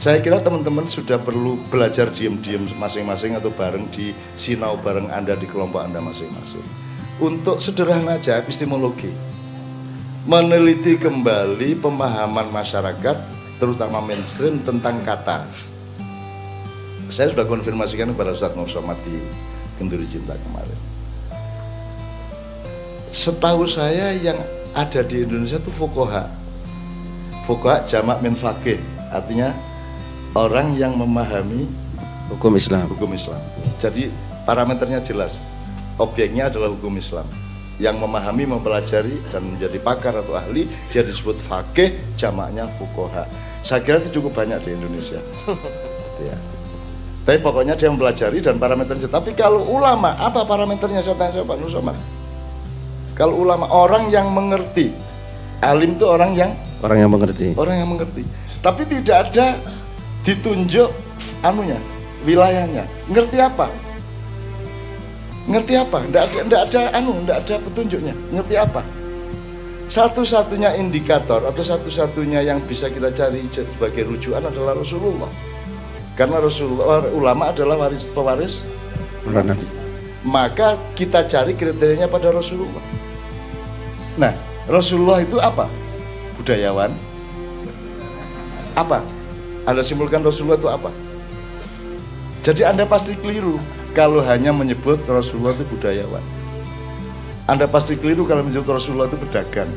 Saya kira teman-teman sudah perlu belajar diam-diam masing-masing atau bareng di sinau bareng Anda di kelompok Anda masing-masing. Untuk sederhana aja epistemologi. Meneliti kembali pemahaman masyarakat terutama mainstream tentang kata. Saya sudah konfirmasikan kepada Ustadz Nur Somad Kenduri Cinta kemarin. Setahu saya yang ada di Indonesia itu Fokoha. Fokoha jamak min fakih, artinya orang yang memahami hukum Islam. Hukum Islam. Jadi parameternya jelas. Objeknya adalah hukum Islam. Yang memahami, mempelajari dan menjadi pakar atau ahli dia disebut fakih, jamaknya fukoha. Saya kira itu cukup banyak di Indonesia. ya. Tapi pokoknya dia mempelajari dan parameternya. Tapi kalau ulama, apa parameternya? Saya tanya Pak Nusomar. Kalau ulama orang yang mengerti, alim itu orang yang orang yang mengerti. Orang yang mengerti. Tapi tidak ada ditunjuk anunya wilayahnya. Ngerti apa? Ngerti apa? Ndak ada ndak ada anu ndak ada petunjuknya. Ngerti apa? Satu-satunya indikator atau satu-satunya yang bisa kita cari sebagai rujukan adalah Rasulullah. Karena Rasulullah ulama adalah waris pewaris Nabi. Maka kita cari kriterianya pada Rasulullah. Nah Rasulullah itu apa? Budayawan. Apa anda simpulkan Rasulullah itu apa? Jadi Anda pasti keliru kalau hanya menyebut Rasulullah itu budayawan. Anda pasti keliru kalau menyebut Rasulullah itu pedagang.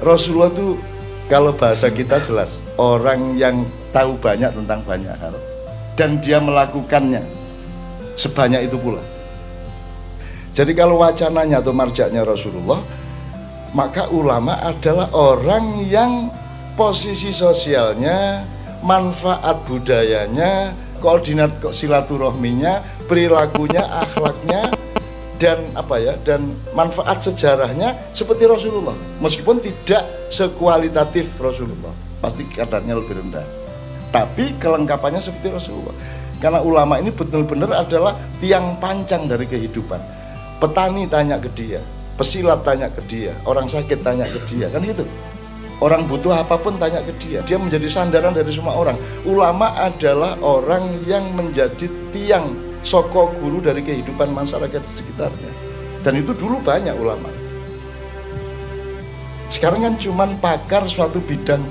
Rasulullah itu kalau bahasa kita jelas orang yang tahu banyak tentang banyak hal dan dia melakukannya sebanyak itu pula. Jadi kalau wacananya atau marjaknya Rasulullah, maka ulama adalah orang yang posisi sosialnya, manfaat budayanya, koordinat silaturahminya, perilakunya, akhlaknya, dan apa ya dan manfaat sejarahnya seperti Rasulullah. Meskipun tidak sekualitatif Rasulullah. Pasti kadarnya lebih rendah. Tapi kelengkapannya seperti Rasulullah. Karena ulama ini benar-benar adalah tiang pancang dari kehidupan. Petani tanya ke dia pesilat tanya ke dia orang sakit tanya ke dia. Kan gitu Orang butuh apa pun tanya ke dia. Dia menjadi sandaran dari semua orang. Ulama adalah orang yang menjadi tiang soko guru dari kehidupan masyarakat di sekitarnya. Dan itu dulu banyak ulama. Sekarang kan cuman pakar suatu bidang.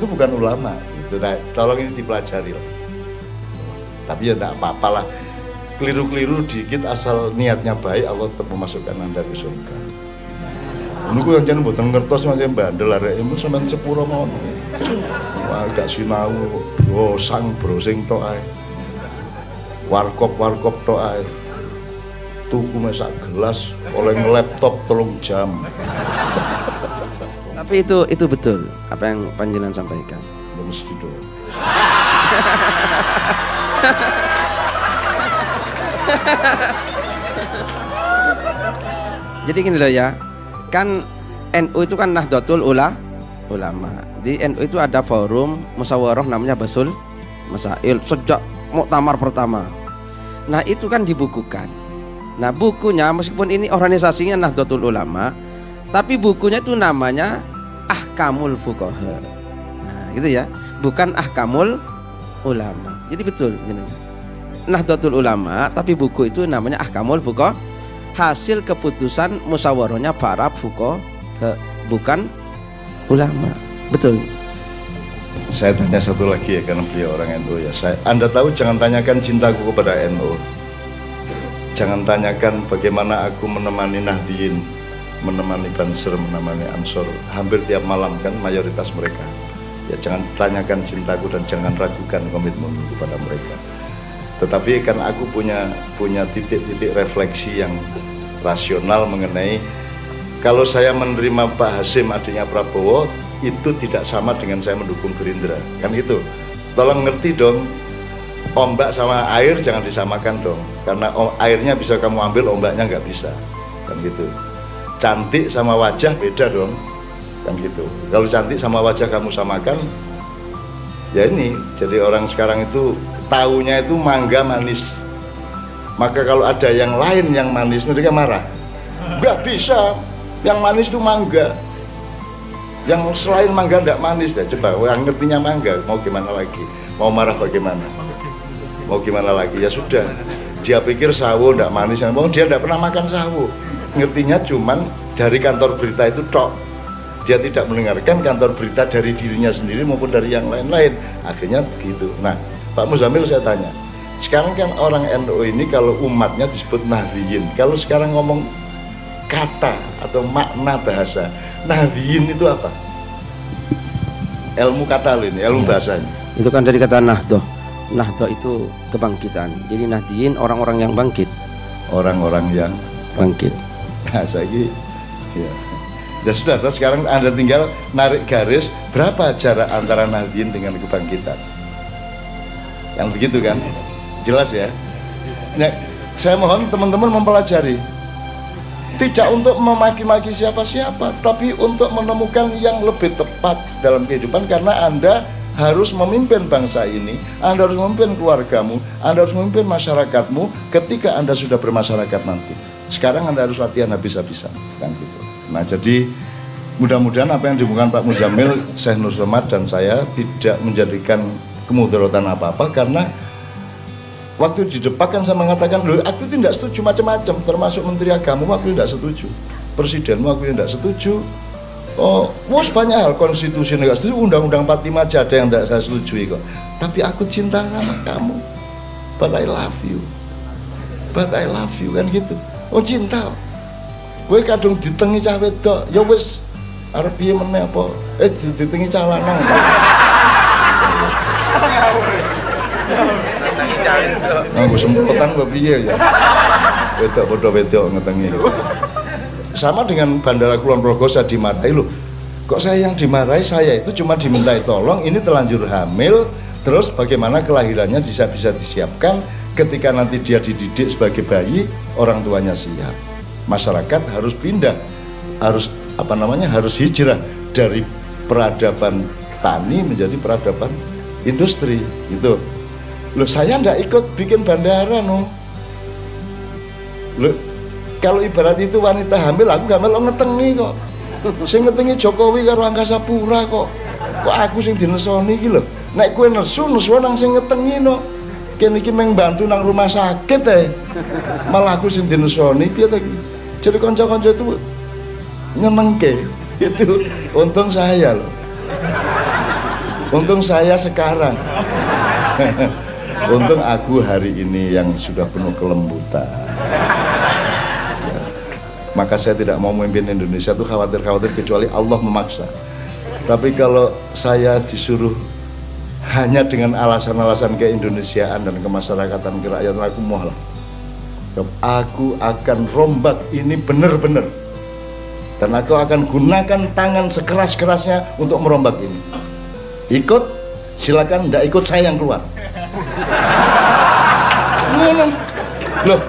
Itu bukan ulama. Itu nah, tolong ini dipelajari lah. Tapi ya tidak apa-apa lah. Keliru-keliru dikit asal niatnya baik Allah tetap memasukkan anda ke surga. Niku yang jangan buatan ngertos macam bandel arek itu sampean sepuro mau. Wah gak sinau brosang browsing tok ae. Warkop-warkop tok ae. Tuku mesak gelas oleh laptop tolong jam. Tapi itu itu betul apa yang panjenengan sampaikan. Mesti dong. Jadi gini loh ya, kan NU itu kan Nahdlatul Ula ulama. Di NU itu ada forum musyawarah namanya Basul Masail sejak muktamar pertama. Nah, itu kan dibukukan. Nah, bukunya meskipun ini organisasinya Nahdlatul Ulama, tapi bukunya itu namanya Ahkamul Fuqaha. Nah, gitu ya. Bukan Ahkamul Ulama. Jadi betul. Nahdlatul Ulama, tapi buku itu namanya Ahkamul Fuqaha hasil keputusan musyawarahnya para fuko bukan ulama. Betul. Saya tanya satu lagi ya karena beliau orang NU ya. Saya Anda tahu jangan tanyakan cintaku kepada NU jangan tanyakan bagaimana aku menemani Nahdien menemani Banser menemani Ansor. Hampir tiap malam kan mayoritas mereka. Ya jangan tanyakan cintaku dan jangan ragukan komitmen kepada mereka. Tetapi kan aku punya punya titik-titik refleksi yang rasional mengenai kalau saya menerima Pak Hasim adiknya Prabowo itu tidak sama dengan saya mendukung Gerindra. Kan itu tolong ngerti dong ombak sama air jangan disamakan dong. Karena airnya bisa kamu ambil ombaknya nggak bisa. Kan gitu. Cantik sama wajah beda dong. Kan gitu. Kalau cantik sama wajah kamu samakan ya ini jadi orang sekarang itu tahunya itu mangga manis maka kalau ada yang lain yang manis mereka marah. Nggak bisa. Yang manis itu mangga. Yang selain mangga tidak manis. Deh coba yang ngertinya mangga mau gimana lagi? Mau marah bagaimana? Mau gimana lagi? Ya sudah. Dia pikir sawo tidak manis. Mau dia tidak pernah makan sawo. Ngertinya cuman dari kantor berita itu tok. Dia tidak mendengarkan kantor berita dari dirinya sendiri maupun dari yang lain-lain. Akhirnya begitu. Nah Pak Muzamil saya tanya sekarang kan orang NU ini kalau umatnya disebut nahdiyin kalau sekarang ngomong kata atau makna bahasa nahdiyin itu apa? Ilmu kata ini ilmu ya. bahasanya. Itu kan dari kata nahdoh nahdoh itu kebangkitan. Jadi nahdiyin orang-orang yang bangkit. Orang-orang yang bangkit. Nah saya ya. Ya sudah, sekarang Anda tinggal narik garis berapa jarak antara Nahdien dengan kebangkitan. Yang begitu kan? Jelas ya? Nah, saya mohon teman-teman mempelajari. Tidak untuk memaki-maki siapa-siapa, tapi untuk menemukan yang lebih tepat dalam kehidupan karena Anda harus memimpin bangsa ini, Anda harus memimpin keluargamu, Anda harus memimpin masyarakatmu ketika Anda sudah bermasyarakat nanti. Sekarang Anda harus latihan habis-habisan, kan gitu. Nah jadi mudah-mudahan apa yang dibutuhkan Pak Mujamil, Syekh Nur dan saya tidak menjadikan kemudaratan apa-apa karena waktu di depan kan saya mengatakan loh aku tidak setuju macam-macam termasuk Menteri Agama aku tidak setuju Presidenmu aku tidak setuju Oh, bos banyak hal konstitusi tidak setuju, undang-undang 45 aja ada yang tidak saya setujui kok. Tapi aku cinta sama kamu. But I love you. But I love you kan gitu. Oh cinta gue kadung ditengi cah wedok ya wis arep apa eh ditengi cah lanang Gue sempetan gue piye ya? Wedok bodoh wedok ngetengi. Sama dengan bandara Kulon Progo saya dimarahi. Loh kok saya yang dimarahi? Saya itu cuma dimintai tolong ini telanjur hamil terus bagaimana kelahirannya bisa bisa disiapkan ketika nanti dia dididik sebagai bayi orang tuanya siap. Masyarakat harus pindah harus apa namanya harus hijrah dari peradaban tani menjadi peradaban industri gitu loh saya ndak ikut bikin bandara no. Loh kalau ibarat itu wanita hamil aku hamil lo ngetengi kok. Sing ngetengi Jokowi karo Angkasa Pura kok. Kok aku sing dinesoni iki lho? Nek kowe nesu nesu nang sing ngetengi no. Kene iki meng bantu nang rumah sakit eh. Malah aku sing dinesoni piye to jadi konco-konco itu nyenengke. Itu untung saya loh untung saya sekarang untung aku hari ini yang sudah penuh kelembutan. Ya. maka saya tidak mau memimpin Indonesia itu khawatir-khawatir kecuali Allah memaksa. Tapi kalau saya disuruh hanya dengan alasan-alasan keindonesiaan dan kemasyarakatan kerakyatan aku mohon aku akan rombak ini benar-benar. Dan aku akan gunakan tangan sekeras-kerasnya untuk merombak ini. Ikut silakan. Tidak ikut saya yang keluar loh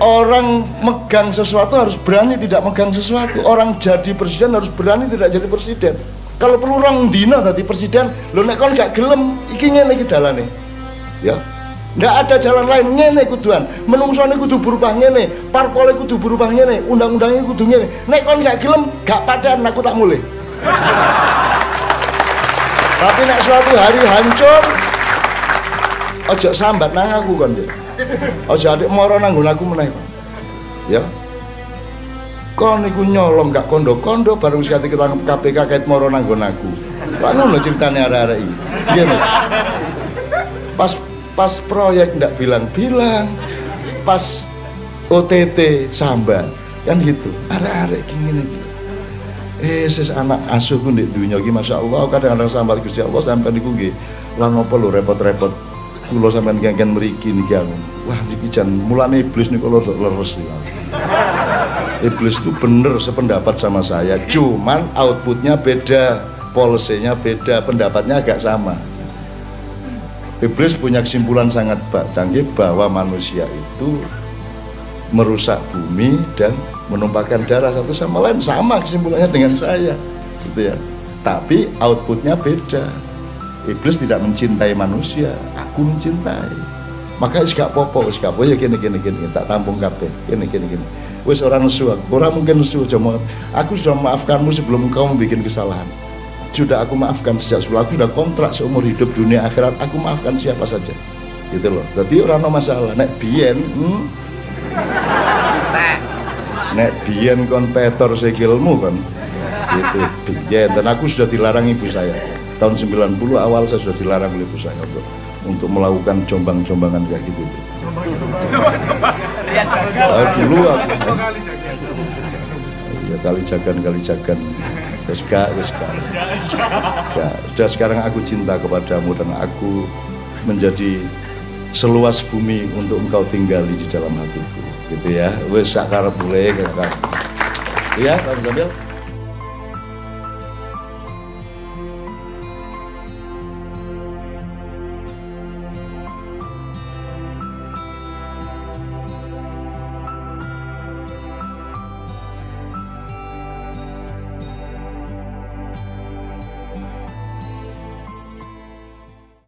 orang megang sesuatu harus berani tidak megang sesuatu orang jadi presiden harus berani tidak jadi presiden kalau perlu orang dina tadi presiden lo nek kon gak gelem iki ngene iki dalane ya Nggak ada jalan lain ngene kuduan. Menungsone kudu berubah ngene, parpole kudu berubah ngene, undang-undangnya kudu ngene. Nek kon gak gelem, gak padan aku tak mulai. Tapi nek suatu hari hancur, ojo sambat nang aku kan dia. Ojo adik moro nang aku meneh. Ya. Kon niku nyolong gak kondo-kondo bareng sekali ketangkep KPK kait moro nang aku. Lah ngono ceritane arek-arek iki. Iya Pas pas proyek ndak bilang-bilang pas OTT sambat kan gitu arek-arek gini gitu eh ses anak asuhku di dunia iki Allah kadang-kadang sambat Gusti Allah sampai niku nggih lan napa lho repot-repot kula sampean genggen mriki niki aku wah niki jan mulane iblis niku lho leres iblis itu bener sependapat sama saya cuman outputnya beda polisinya beda pendapatnya agak sama. Iblis punya kesimpulan sangat canggih bahwa manusia itu merusak bumi dan menumpahkan darah satu sama lain. Sama kesimpulannya dengan saya gitu ya. Tapi outputnya beda iblis tidak mencintai manusia aku mencintai maka gak popo gak popo ya gini gini gini tak tampung kabeh gini gini gini wis orang nesu. Orang mungkin nesu cuma aku sudah memaafkanmu sebelum engkau membuat kesalahan. Sudah aku maafkan sejak sebelum aku sudah kontrak seumur hidup dunia akhirat aku maafkan siapa saja. Gitu loh. Jadi orang no masalah. Nek biyen, hmm, nek biyen kon petor sikilmu kan. Gitu. Biyen dan aku sudah dilarang ibu saya. Tahun 90 awal saya sudah dilarang oleh ibu saya untuk untuk melakukan jombang-jombangan kayak gitu. Oh, dulu aku ya. Kali jagan kali jagan. Terus gak Ya, sudah sekarang aku cinta kepadamu dan aku menjadi seluas bumi untuk engkau tinggali di dalam hatiku. Gitu ya. Wes sakar boleh ya Kamu sambil